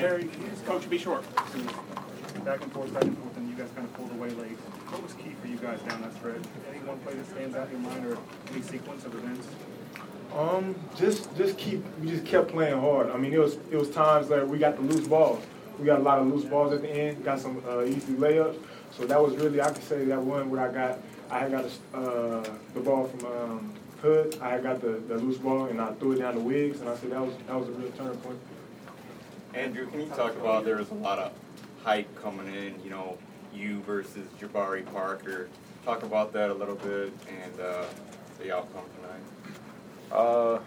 Perry, coach, be short. Back and forth, back and forth, and you guys kind of pulled away late. What was key for you guys down that stretch? Any one play that stands out in your mind, or any sequence of events? Um, just just keep we just kept playing hard. I mean, it was it was times that we got the loose balls. We got a lot of loose balls at the end. Got some uh, easy layups. So that was really I could say that one where I got I had got uh, the ball from um, Hood. I had got the, the loose ball and I threw it down to Wiggs, and I said that was that was a real turning point. Andrew, can you talk about there was a lot of hype coming in, you know, you versus Jabari Parker. Talk about that a little bit and uh, the outcome tonight. Uh,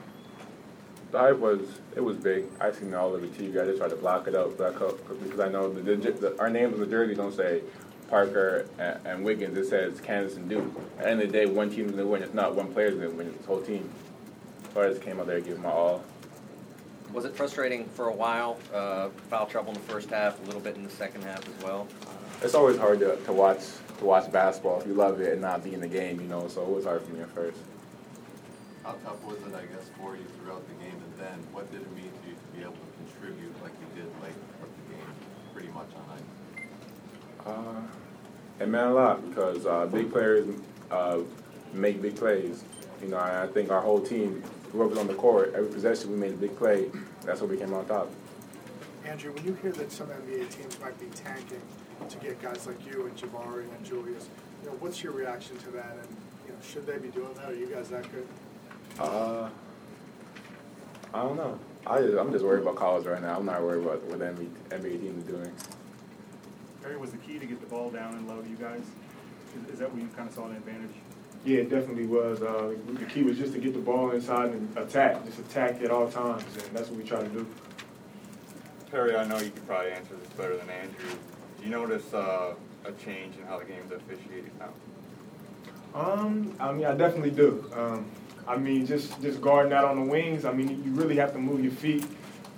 the hype was it was big. I seen all the TV I just tried to block it up, block up because I know the, the, the, our names on the jersey don't say Parker and, and, Wiggins. It says Kansas and Duke. At the end of the day, one team's gonna win. It's not one player's gonna win. It's the whole team. So I just came out there and gave my all. Was it frustrating for a while? Uh, foul trouble in the first half, a little bit in the second half as well. It's always hard to, to watch to watch basketball if you love it and not be in the game, you know. So it was hard for me at first. How tough was it, I guess, for you throughout the game, and then what did it mean to you to be able to contribute like you did late of the game, pretty much on night? Uh, it meant a lot because uh, big players uh, make big plays. You know, I, I think our whole team whoever's on the court, every possession we made a big play. That's what we came on top. Andrew, when you hear that some NBA teams might be tanking to get guys like you and Jabari and Julius, you know, what's your reaction to that? And you know, should they be doing that? Are you guys that good? Uh, I don't know. I just, I'm just worried about college right now. I'm not worried about what the NBA, NBA team is doing. Perry, was the key to get the ball down and low to you guys? Is, is that where you kind of saw an advantage? Yeah, it definitely was. Uh, the key was just to get the ball inside and attack, just attack at all times, and that's what we try to do. Perry, I know you could probably answer this better than Andrew. Do you notice uh, a change in how the game's officiated now? Um, I mean, I definitely do. Um, I mean, just just guarding out on the wings. I mean, you really have to move your feet.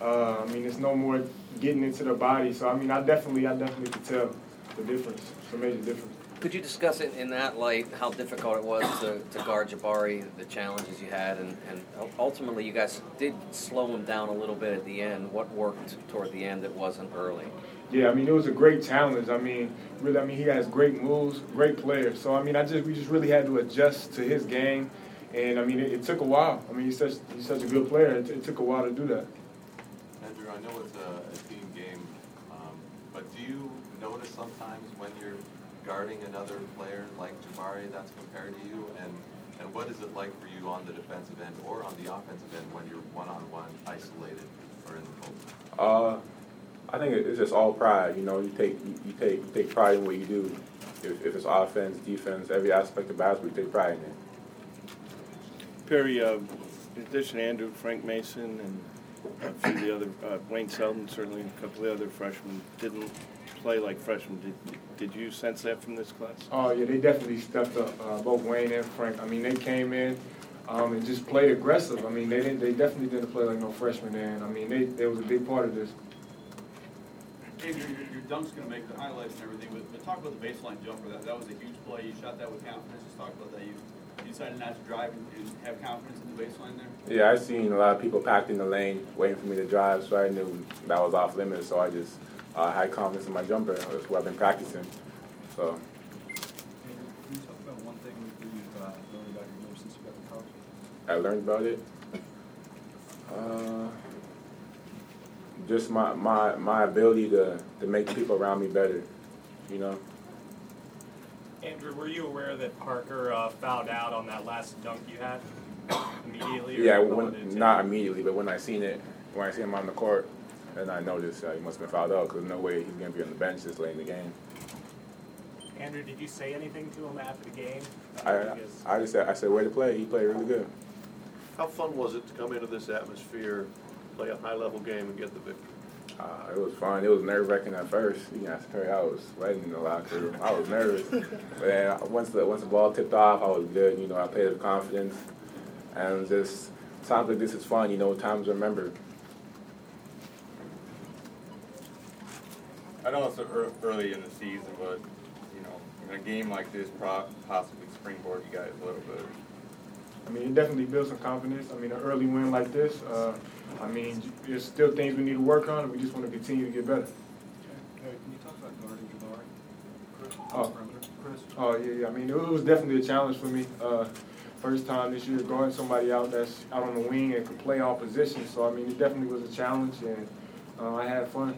Uh, I mean, it's no more getting into the body. So I mean, I definitely, I definitely could tell the difference. It's a major difference. Could you discuss it in that light, how difficult it was to, to guard Jabari, the challenges you had, and, and ultimately you guys did slow him down a little bit at the end. What worked toward the end that wasn't early? Yeah, I mean it was a great challenge. I mean, really, I mean he has great moves, great players. So I mean, I just we just really had to adjust to his game, and I mean it, it took a while. I mean he's such he's such a good player. It, it took a while to do that. Andrew, I know it's a, a team game, um, but do you notice sometimes when you're guarding another player like Jabari that's compared to you? And, and what is it like for you on the defensive end or on the offensive end when you're one-on-one isolated or in the post? Uh, I think it's just all pride. You know, you take you, you take you take pride in what you do. If, if, it's offense, defense, every aspect of basketball, you take pride in it. Perry, uh, in addition to Andrew, Frank Mason, and a few of the other, uh, Wayne Selden, certainly, a couple of the other freshmen didn't play like freshmen. Did, did you sense that from this class? Oh yeah, they definitely stepped up. Uh, both Wayne and Frank. I mean, they came in um, and just played aggressive. I mean, they didn't. They definitely didn't play like no freshmen. And I mean, they, they was a big part of this. Andrew, your, your dunk's going to make the highlights and everything, but, but talk about the baseline jumper. That that was a huge play. You shot that with confidence. Just talk about that. You, you decided not to drive and, and have confidence in the baseline there. Yeah, I seen a lot of people packed in the lane waiting for me to drive, so I knew that was off limits. So I just uh, had confidence in my jumper. That's what I've been practicing. So. Hey, can you talk about one thing that you've uh, learned about your move since you got to college? I learned about it. Uh, just my, my, my ability to, to make people around me better, you know. Andrew, were you aware that Parker uh, fouled out on that last dunk you had immediately? Yeah, when, not immediately, but when I seen it, when I seen him on the court, and I noticed uh, he must have been fouled out because no way he's going to be on the bench this late in the game. Andrew, did you say anything to him after the game? I, I just said, I said, way to play. He played really good. How fun was it to come into this atmosphere, play a high-level game, and get the victory? Uh, it was fun. It was nerve-wracking at first. You can ask I was sweating in the locker room. I was nervous. but then once the, once the ball tipped off, I was good. You know, I played with confidence. And just times like this is fun, you know, times remember. I know it's early in the season, but you know, in a game like this, possibly springboard you guys a little bit. I mean, it definitely builds some confidence. I mean, an early win like this, uh, I mean, there's still things we need to work on, and we just want to continue to get better. Hey, can you talk about guarding Jabari? Chris, Oh. Chris? Oh yeah, yeah. I mean, it was definitely a challenge for me. Uh, first time this year guarding somebody out that's out on the wing and can play all positions. So I mean, it definitely was a challenge, and uh, I had fun.